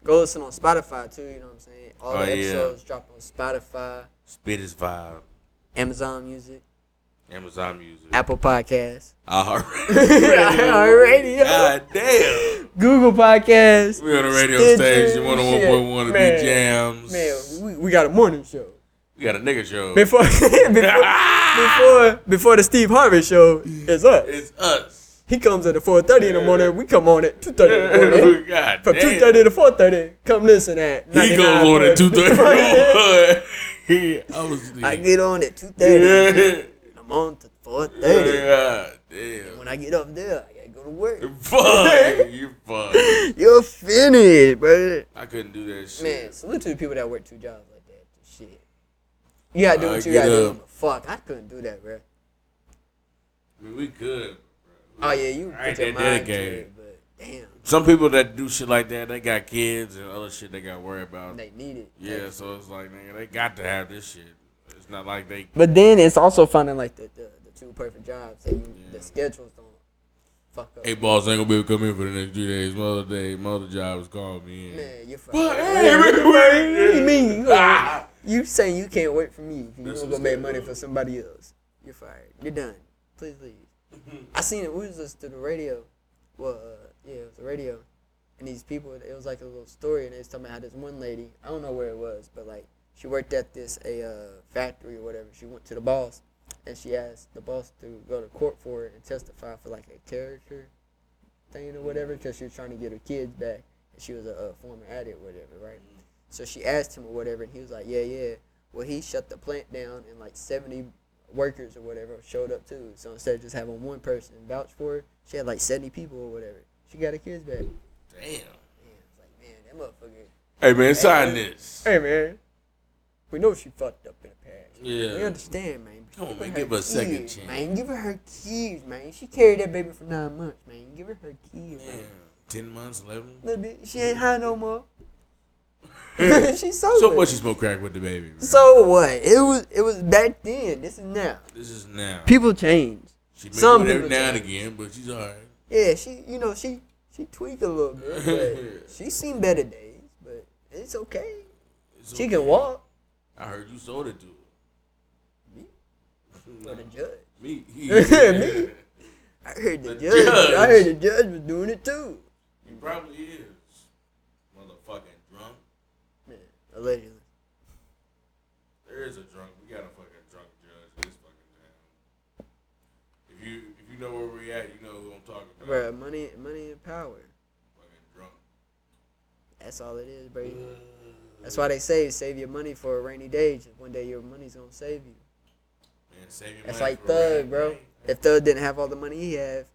go listen on Spotify too. You know what I'm saying? All Oh, the yeah. episodes drop on Spotify, Spit is vibe. Amazon Music, Amazon Music. Apple Podcasts, [laughs] iHeartRadio. [laughs] iHeartRadio. God damn. Google Podcasts. We on the radio Stitcher, station, 101.1 shit. to Man, be jams. Man, we, we got a morning show. We got a nigga show. Before [laughs] before, before before the Steve Harvey show is up. it's us. He comes at 4:30 in the morning. We come on at 2:30 in the morning. [laughs] God From damn. 2:30 to 4:30, come listen at. He goes on at 99.1. 2.30. [laughs] I was I get on at 2:30. I'm on to 4:30. God damn. When I get up there, I gotta go to work. Fuck. You fuck. You're finished, bro. I couldn't do that shit. Man, salute to the people that work two jobs like that. Shit. You gotta do I what you gotta do. Fuck, I couldn't do that, bro. I mean, we could. Oh yeah, you I ain't put your that mind to it, but damn, Some people that do shit like that, they got kids and other shit they got to worry about. they need it. Yeah, so it's like, nigga, they got to have this shit. It's not like they. But then it's also finding like the, the, the two perfect jobs that you Yeah. the schedules don't fuck up. Hey, boss, I ain't gonna be able to come in for the next three days. Mother day, mother other job was calling me in. Man, you're But fired. hey, [laughs] What everybody- do you mean? [laughs] You, gonna- Ah. You saying you can't work for me? You That's gonna go make money for somebody else? You're fired. You're done. Please leave. [laughs] I seen it. We was listening to the radio. Well, uh, yeah, it was the radio, and these people. It was like a little story, and they was talking about how this one lady. I don't know where it was, but like she worked at this a uh, factory or whatever. She went to the boss, and she asked the boss to go to court for it and testify for like a character thing or whatever, because she was trying to get her kids back, and she was a, a former addict, or whatever, right? So she asked him or whatever, and he was like, "Yeah, yeah." Well, he shut the plant down, and like seventy workers or whatever showed up too. So instead of just having one person vouch for her, she had like seventy people or whatever. She got her kids back. Man, Damn. it's like man, that motherfucker. Hey man, sign man. this. Hey man, we know she fucked up in the past. Yeah. we understand, man. Come on, her man, give her a second kids, chance. man. Give her her kids, man. She carried that baby for nine months, man. Give her her kids, Damn. man. Ten months, eleven. Little bit. She ain't high no more. [laughs] She's sober. So much you smoke crack with the baby. Man. So what? It was it was back then. This is now. This is now. People change. She some some every people now and again, but she's alright. Yeah, she you know she she tweaked a little bit, but [laughs] she's seen better days. But it's okay. It's She okay. can walk. I heard you sold it to her. Me? For the judge. [laughs] Me. Me? I heard the, The judge. judge. I heard the judge was doing it too. He probably is. Motherfucking drunk. Man, allegedly. There is a drunk. We got a fucking drunk judge in this fucking town. If you if you know where we at, you know who I'm talking about. Bruh, money money and power. Fucking drunk. That's all it is, bro. That's why they say save your money for a rainy day. Just one day your money's gonna save you. Man, save your That's money like for a rainy Thug, bro. day. If Thug didn't have all the money he had,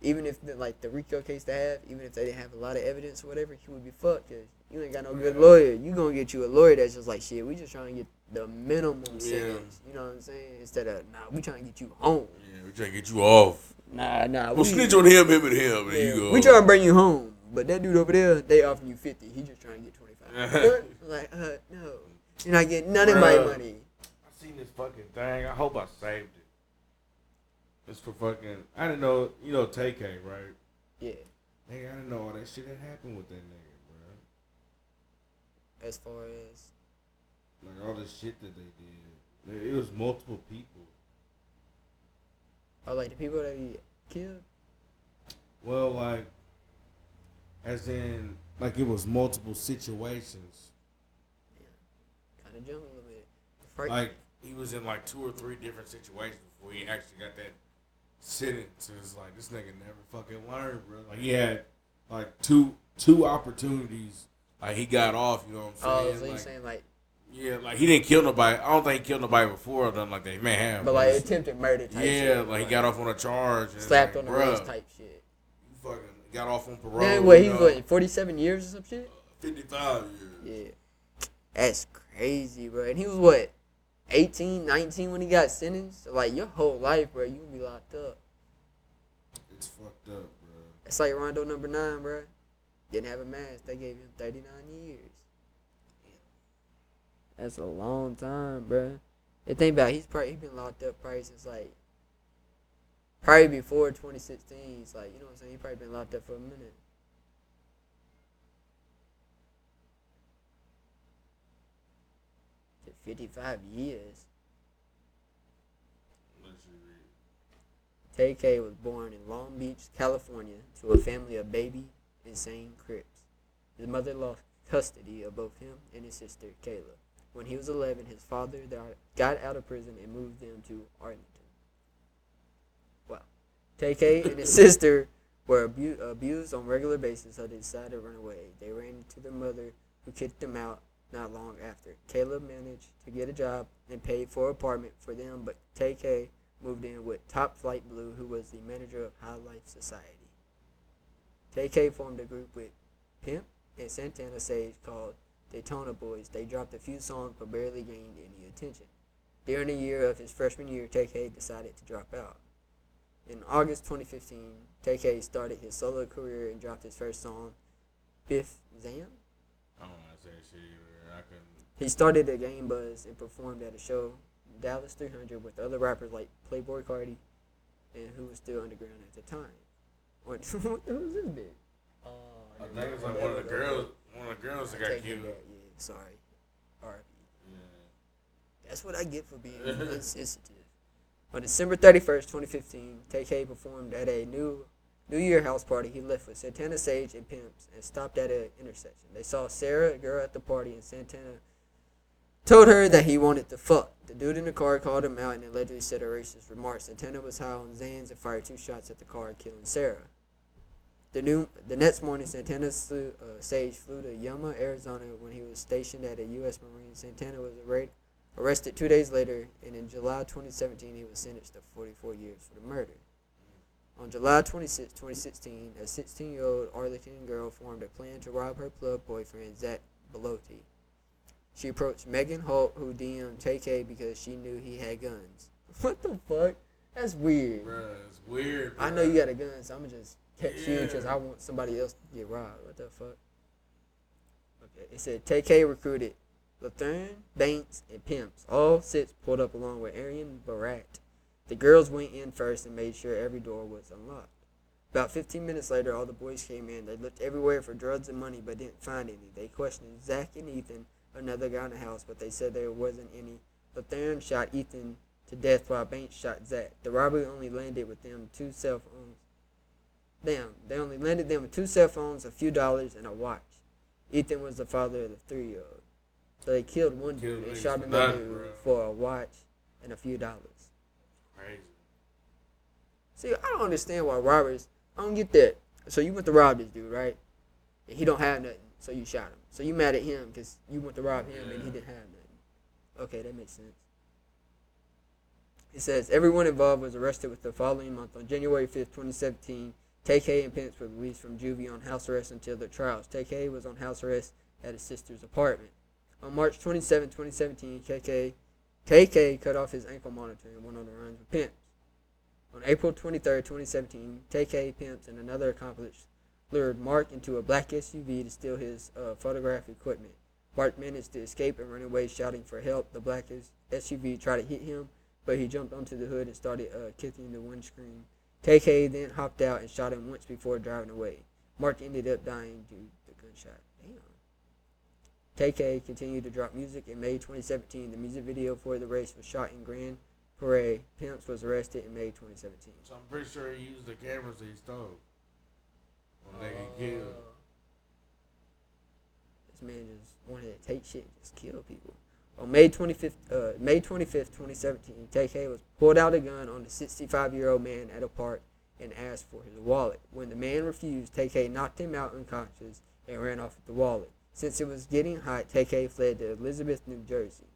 even if the, like the Rico case they have, even if they didn't have a lot of evidence or whatever, he would be fucked. Cause you ain't got no good lawyer. You gonna get you a lawyer that's just like shit. We just trying to get the minimum Yeah. sentence. You know what I'm saying? Instead of nah, we trying to get you home. Yeah, we trying to get you off. Nah, nah. We'll we, snitch on him, him, and him, and yeah, you go. we trying to bring you home, but that dude over there, they offering you fifty. He just trying to get twenty five. [laughs] like, uh, no, you're not getting none of my money. I seen this fucking thing. I hope I saved it. It's for fucking. I didn't know. You know, TK, right? Yeah, Nigga, I didn't know all that shit had happened with that nigga, bro. As far as Like all the shit that they did. It was multiple people. oh, like the people that he killed. Well, like, as in, like it was multiple situations. kind of jump a little bit. Like he was in like two or three different situations before he actually got that sentence. It's like this nigga never fucking learned, bro. Like he had like two two opportunities. Like he got off. You know what I'm oh, saying? oh, saying? so you like, saying like, yeah, like he didn't kill nobody. I don't think he killed nobody before or nothing like that. He may have. but like attempted murder type shit. yeah, shit. like he got off on a charge. and slapped like, on the wrist type shit. You fucking got off on parole. Man, what he was what, 47 years or some shit? 55 years. Yeah, that's crazy, bro. And he was what, 18, 19 when he got sentenced? Like your whole life, bro, you gonna be locked up. It's fucked up, bro. It's like Rondo Numba Nine, bro. Didn't have a mask. They gave him 39 years. That's a long time, bro. And think about it, he's probably he been locked up probably since like probably before 2016. He's like, you know what I'm saying? He probably been locked up for a minute. To 55 years. TK was born in Long Beach, California, to a family of baby insane Crips. His mother lost custody of both him and his sister, Kayla. When he was 11, his father got- out of prison and moved them to Arlington. Wow. TK and his sister were abu- abused on a regular basis, so they decided to run away. They ran into their mother, who kicked them out not long after. Kayla managed to get a job and paid for an apartment for them, but TK moved in with Top Flight Blue, who was the manager of High Life Society. TK formed a group with Pimp and Santana Sage called Daytona Boys. They dropped a few songs but barely gained any attention. During the year of his freshman year, TK decided to drop out. In August 2015, TK started his solo career and dropped his first song, Biff Zam. I don't know how to say shit either. I couldn't. He started at Game Buzz and performed at a show, Dallas 300, with other rappers like Playboi Carti, and who was still underground at the time. What, [laughs] what the this bit? Oh, I think it's like one of the girls. One of the girls that got killed. back, yeah, sorry. R.I.P. Yeah. That's what I get for being [laughs] insensitive. On December 31st, 2015, TK performed at a new New Year house party. He left with Santana Sage and Pimps and stopped at an intersection. They saw Sarah, a girl at the party, and Santana told her that he wanted to fuck. The dude in the car called him out and allegedly said a racist remark. Santana was high on Xans and fired two shots at the car, killing Sarah. The new the next morning, Santana uh, Sage flew to Yuma, Arizona, when he was stationed at a U.S. Marine. Santana was arra- arrested two days later, and in July 2017, he was sentenced to 44 years for the murder. On July 26, 2016, a 16 year old Arlington girl formed a plan to rob her club boyfriend, Zach Belotti. She approached Megan Holt, who DM'd because she knew he had guns. What the fuck? That's weird. Bruh, it's weird. I know you got a gun, so I'm gonna just text you because I want somebody else to get robbed. What the fuck? Okay, it said TK recruited Lathern, Banks, and Pimps. All six pulled up along with Arian Barat. The girls went in first and made sure every door was unlocked. About 15 minutes later, all the boys came in. They looked everywhere for drugs and money, but didn't find any. They questioned Zach and Ethan, another guy in the house, but they said there wasn't any. Lathern shot Ethan to death while Banks shot Zach. The robbery only landed with them two cell phones. Damn, they only landed them with two cell phones, a few dollars, and a watch. Ethan was the father of the three year old. So they killed one dude and shot another dude for a watch and a few dollars. Crazy. See, I don't understand why robbers. I don't get that. So you went to rob this dude, right? And he don't have nothing, so you shot him. So you mad at him because you went to rob him and he didn't have nothing. Okay, that makes sense. It says everyone involved was arrested with the following month on January 5th, 2017. TK and Pence were released from juvie on house arrest until their trials. TK was on house arrest at his sister's apartment. On March 27, 2017, KK, KK cut off his ankle monitor and went on the runs with Pence. On April 23, 2017, TK Pence and another accomplice lured Mark into a black SUV to steal his uh, photograph equipment. Mark managed to escape and run away shouting for help. The black SUV tried to hit him, but he jumped onto the hood and started uh, kicking the windscreen. KK then hopped out and shot him once before driving away. Mark ended up dying due to the gunshot. Damn. KK continued to drop music. In May 2017, the music video for the race was shot in Grand Prairie. Pimps was arrested in May 2017. So I'm pretty sure he used the cameras that he stole. When they killed. This man just wanted to take shit and just kill people. On May 25th, uh, May 25th, 2017, TK was pulled out a gun on the 65-year-old man at a park and asked for his wallet. When the man refused, TK knocked him out unconscious and ran off with the wallet. Since it was getting hot, TK fled to Elizabeth, New Jersey.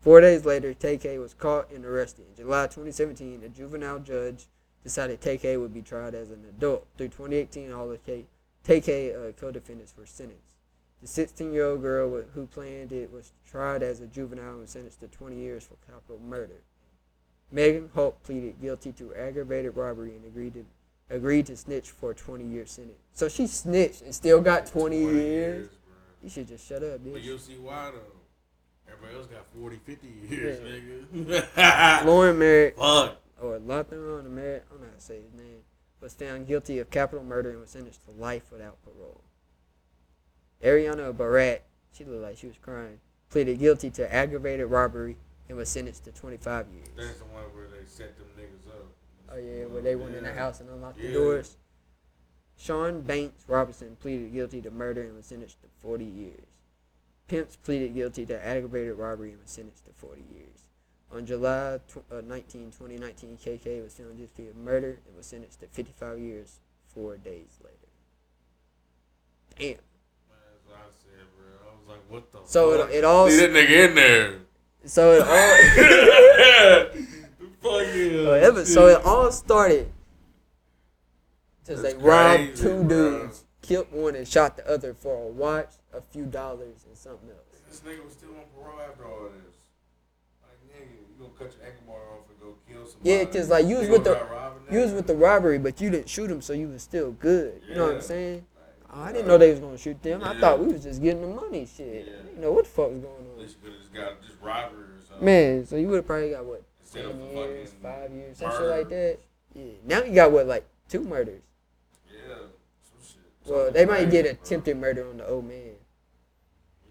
Four days later, TK was caught and arrested. In July 2017, a juvenile judge decided TK would be tried as an adult. Through 2018, all K- TK uh, co-defendants were sentenced. The 16-year-old girl who planned it was tried as a juvenile and sentenced to 20 years for capital murder. Megan Holt pleaded guilty to aggravated robbery and agreed to agreed to snitch for a 20-year sentence. So she snitched and still got 20, years. bro. You should just shut up, But you'll see why though. Everybody else got 40, 50 years, nigga. [laughs] Lauren Merritt, Fuck. or Lathron Merritt, I'm not gonna say his name, was found guilty of capital murder and was sentenced to life without parole. Ariana Barat, she looked like she was crying, pleaded guilty to aggravated robbery and was sentenced to 25 years. That's the one where they set them niggas up. Oh yeah, where they went in the house and unlocked the doors. Sean Banks Robertson pleaded guilty to murder and was sentenced to 40 years. Pimps pleaded guilty to aggravated robbery and was sentenced to 40 years. On July tw- uh, 19, 2019, KK was found guilty of murder and was sentenced to 55 years, four days later. Damn. So fuck? it, it all See that nigga in there. so it all Fuck yeah. so it, so it all started because they robbed two bro. dudes, killed one, and shot the other for a watch, a few dollars, and something else. This nigga was still on parole after all this. Like, nigga, you gonna cut your ankle bar off and go kill somebody. Yeah, 'cause, like, you was with the- You was with the robbery, but you didn't shoot him, so you was still good. You know what I'm Yeah. saying? I didn't know they was gonna shoot them. I thought we was just getting the money. Shit, Yeah. I didn't know what the fuck was going on. least you have just got just robbery or something. Man, so you would have probably got what Instead ten years, five years, some shit like that. Yeah. Now you got what like two murders. Yeah, some shit. Well, they might get crazy, bro. attempted murder on the old man.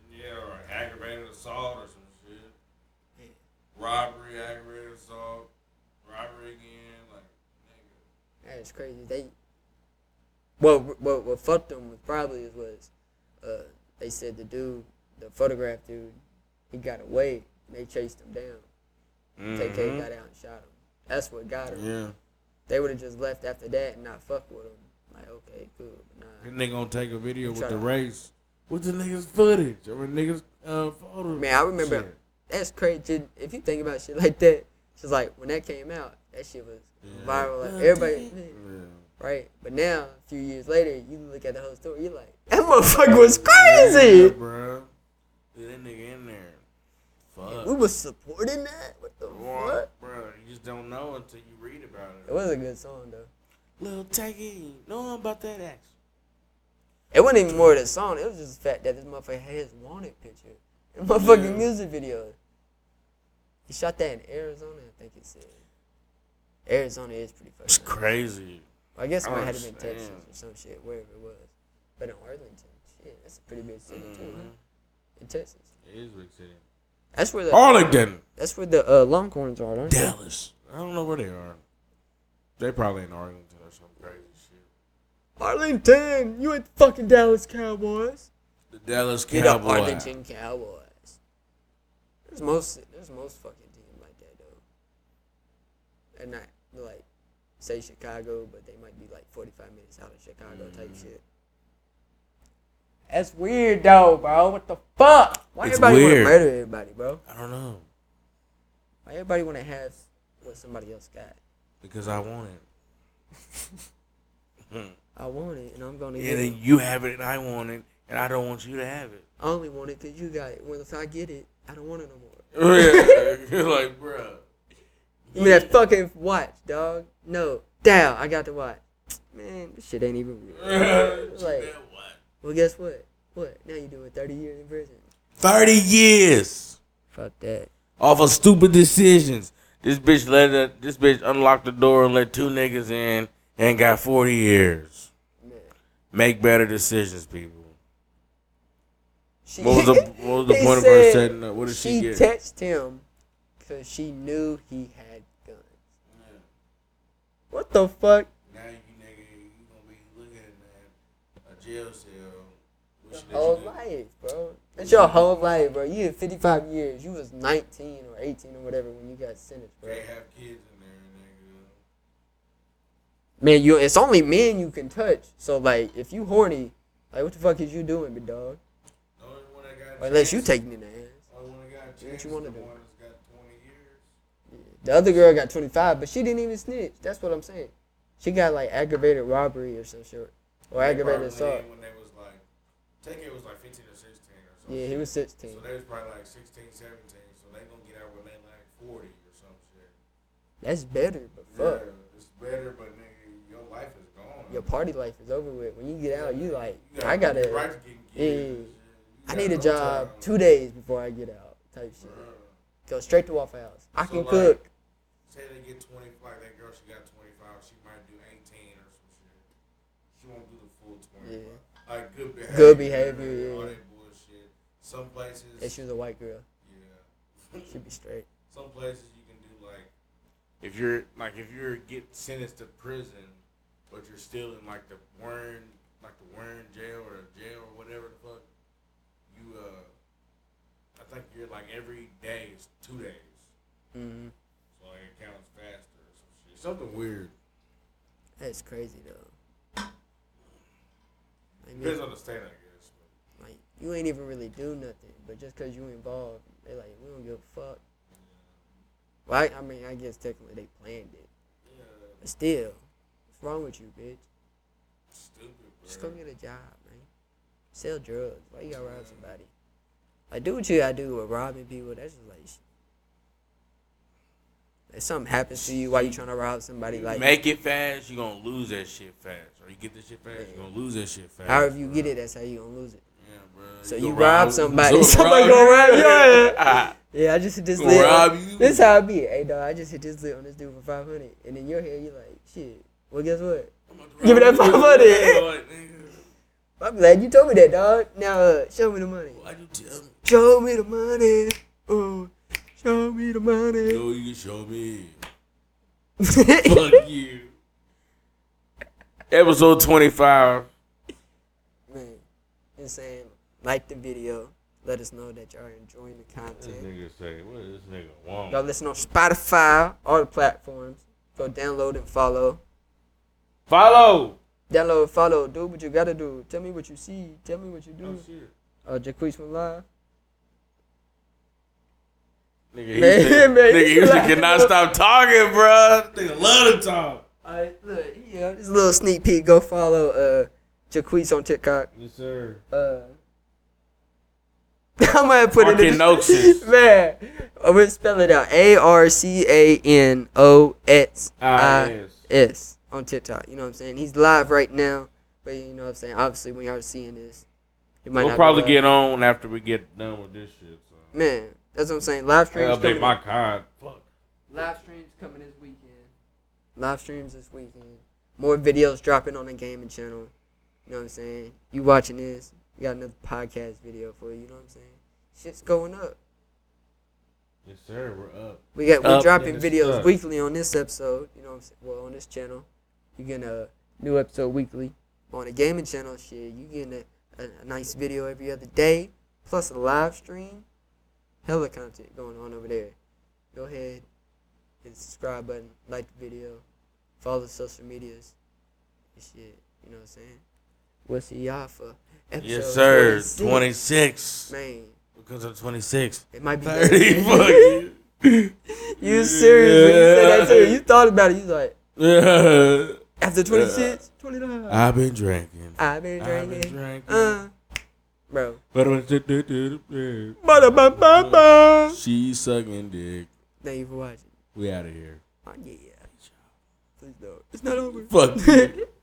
Yeah, or aggravated assault or some shit. Robbery, aggravated assault, robbery again, like nigga. That's crazy. They well, what what fucked them was probably is was uh they said the dude, the photograph dude, he got away. And they chased him down. TK Mhm. got out and shot him. That's what got him. Yeah. They would have just left after that and not fuck with him. Like okay, cool, nah. nigga gonna take a video with the to- race with the niggas footage or niggas uh photo. Man, I remember shit. That's crazy. If you think about shit like that, it's just like when that came out, that shit was Yeah. viral. Like everybody, Yeah. Right? But now, a few years later, you look at the whole story, you're like, that motherfucker was crazy. Yeah, bro. Dude, that nigga in there. Fuck. We was supporting that. What the fuck? bro, you just don't know until you read about It it. was a good song though. Little Tacky, know about that action. It wasn't even more of the song. It was just the fact that this motherfucker had his wanted picture. The motherfucking Yeah. music video. He shot that in Arizona, I think it said. Arizona is pretty It's fucking. crazy. I guess it I might have been Texas or some shit, wherever it was. But in Arlington, shit, that's a pretty big city too, huh? Mhm. In Texas. It is a big city. That's where the Arlington, that's where the uh, Longhorns are, aren't they? Dallas. I don't know where they are. They probably in Arlington or some crazy shit. Arlington, you ain't the fucking Dallas Cowboys. The Dallas You know, Cowboys. Arlington Cowboys. There's most there's most fucking teams like that though. And not like say Chicago, but they might be like 45 minutes out of Chicago type Mm. shit. That's weird though, bro. What the fuck? Why It's everybody want to murder everybody, bro? I don't know Why everybody want to have what somebody else got? because I want it. [laughs] I want it, and I'm gonna Yeah, get it. then you have it and I want it, and I don't want you to have it. I only want it because you got it. Once I get it, I don't want it no more. [laughs] [laughs] You're like, bro. Give me that fucking watch, dog. No, down. I got the watch. Man, this shit ain't even real. [laughs] like, well, guess what? What? Now you doing 30 years in prison. 30 years Fuck that. off of stupid decisions. This bitch let the, this bitch unlock the door and let two niggas in and got 40 years. Man. Make better decisions, people. She, What was the [laughs] what was the He point of her setting up? What did she, she get? texted him because she knew he had. What the fuck? Now you nigga, you gonna be looking at a jail cell. Your whole life, bro. That's your whole life, bro. You had 55 years. You was 19 or 18 or whatever when you got sentenced, bro. Can't have kids in there, nigga. Man, you it's only men you can touch. So like, if you horny, like what the fuck is you doing, big dog? The only one that got Unless you taking in the ass. only one that got Do what you wanna the do. one that's got 20 years. The other girl got 25, but she didn't even snitch. That's what I'm saying. She got like aggravated robbery or some shit, or They aggravated assault. When they was like, take it was like 15 or 16 or something. Yeah, he was 16. So they was probably like 16, 17. So they gonna get out when they like 40 or some shit. That's better, but fuck. Yeah, it's better, but nigga, your life is gone. Your party life is over with. When you get out, you like, You I got gotta, right to yeah. I need a job time. two days before I get out, type shit. Bruh. Go straight to Waffle House. I So, can like, cook. Say they get 20, like that girl, she got 25, she might do 18 or some shit. She won't do the full 25. Yeah. Like good behavior. Good behavior, All that bullshit. Some places, If she was a white girl, yeah. she'd be straight. Some places you can do like, if you're like if you're get sentenced to prison, but you're still in like the Warren, like the Warren jail or the jail or whatever the fuck, you uh, I think you're like every day is two days. hmm So like it counts faster or some shit. Something weird. That's crazy though. Like, man, Depends on the state, I guess. But like you ain't even really do nothing, but just cause you involved, they like we don't give a fuck. Well, I, I mean, I guess technically they planned it, yeah, but still, what's wrong with you, bitch? stupid, bro. Just go get a job, man. Sell drugs. Why you gotta rob somebody? Like do what you gotta do with robbing people. That's just like. If something happens to you while you trying to rob somebody, You like make it fast, you gonna lose that shit fast. Or you get this shit fast, you gonna lose that shit fast. however you bro. get it, that's how you gonna lose it. Yeah, bro. So gonna you rob somebody, so [laughs] somebody gonna rob you. Ah, [laughs] [laughs] Yeah, I just hit this lick. you. This how it be. Hey, dog, I just hit this lick on this dude for 500. And in your head, you're like, shit. Well, guess what? I'm about to Give me that you. 500. I'm glad you told me that, dog. Now, uh, show me the money. Why'd you tell me? Show me the money. Oh, show me the money. No, you can show me. [laughs] Fuck you. Episode 25. Man, insane. Like the video. Let us know that y'all are enjoying the This content. nigga say, what is this nigga want? Y'all listen on Spotify, all the platforms. Go download and follow. Follow. Download follow. Do what you gotta do. Tell me what you see. Tell me what you Oh, do. shit. Uh, Jaquez went live. Nigga, Man, Houston, man, nigga, you Houston like- cannot stop talking, bro. Nigga love to talk. Alright, look, yeah, just a little sneak peek. Go follow uh Jaquise on TikTok. Yes, sir. Uh, [laughs] I might put it in the Arcanosis. [laughs] man. I'm gonna spell it out. A R C A N O S I yes. S on TikTok. You know what I'm saying? He's live right now, but you know what I'm saying. Obviously, when y'all are seeing this, he might We'll not probably live. get on after we get done with this shit. So. man. That's what I'm saying. Live I streams update coming. my card. Fuck. Live streams coming this weekend. Live streams this weekend. More videos dropping on the gaming channel. You know what I'm saying? You watching this? We got another podcast video for you. You know what I'm saying? Shit's going up. Yes, sir. We're up. We got we're Up dropping in the videos stuff. weekly on this episode. You know what I'm saying? Well, on this channel, you getting a new episode weekly. On the gaming channel, shit, you getting a, a, a nice video every other day, plus a live stream. Hella content going on over there. Go ahead, hit the subscribe button, like the video, follow the social medias. And shit, you know what I'm saying? We'll see y'all for episode Yes, sir. 26. 26. Man, Because of 26. it might be 30. [laughs] Fuck you. [laughs] You serious when you said that too? You thought about it. You like, Yeah. after 26, 29. I've been drinking. I've been I've been drinking. drinking. Uh, bro. She's sucking dick. Thank you for watching. We out of here. Oh, yeah. Please don't. It's not over. Fuck you. [laughs]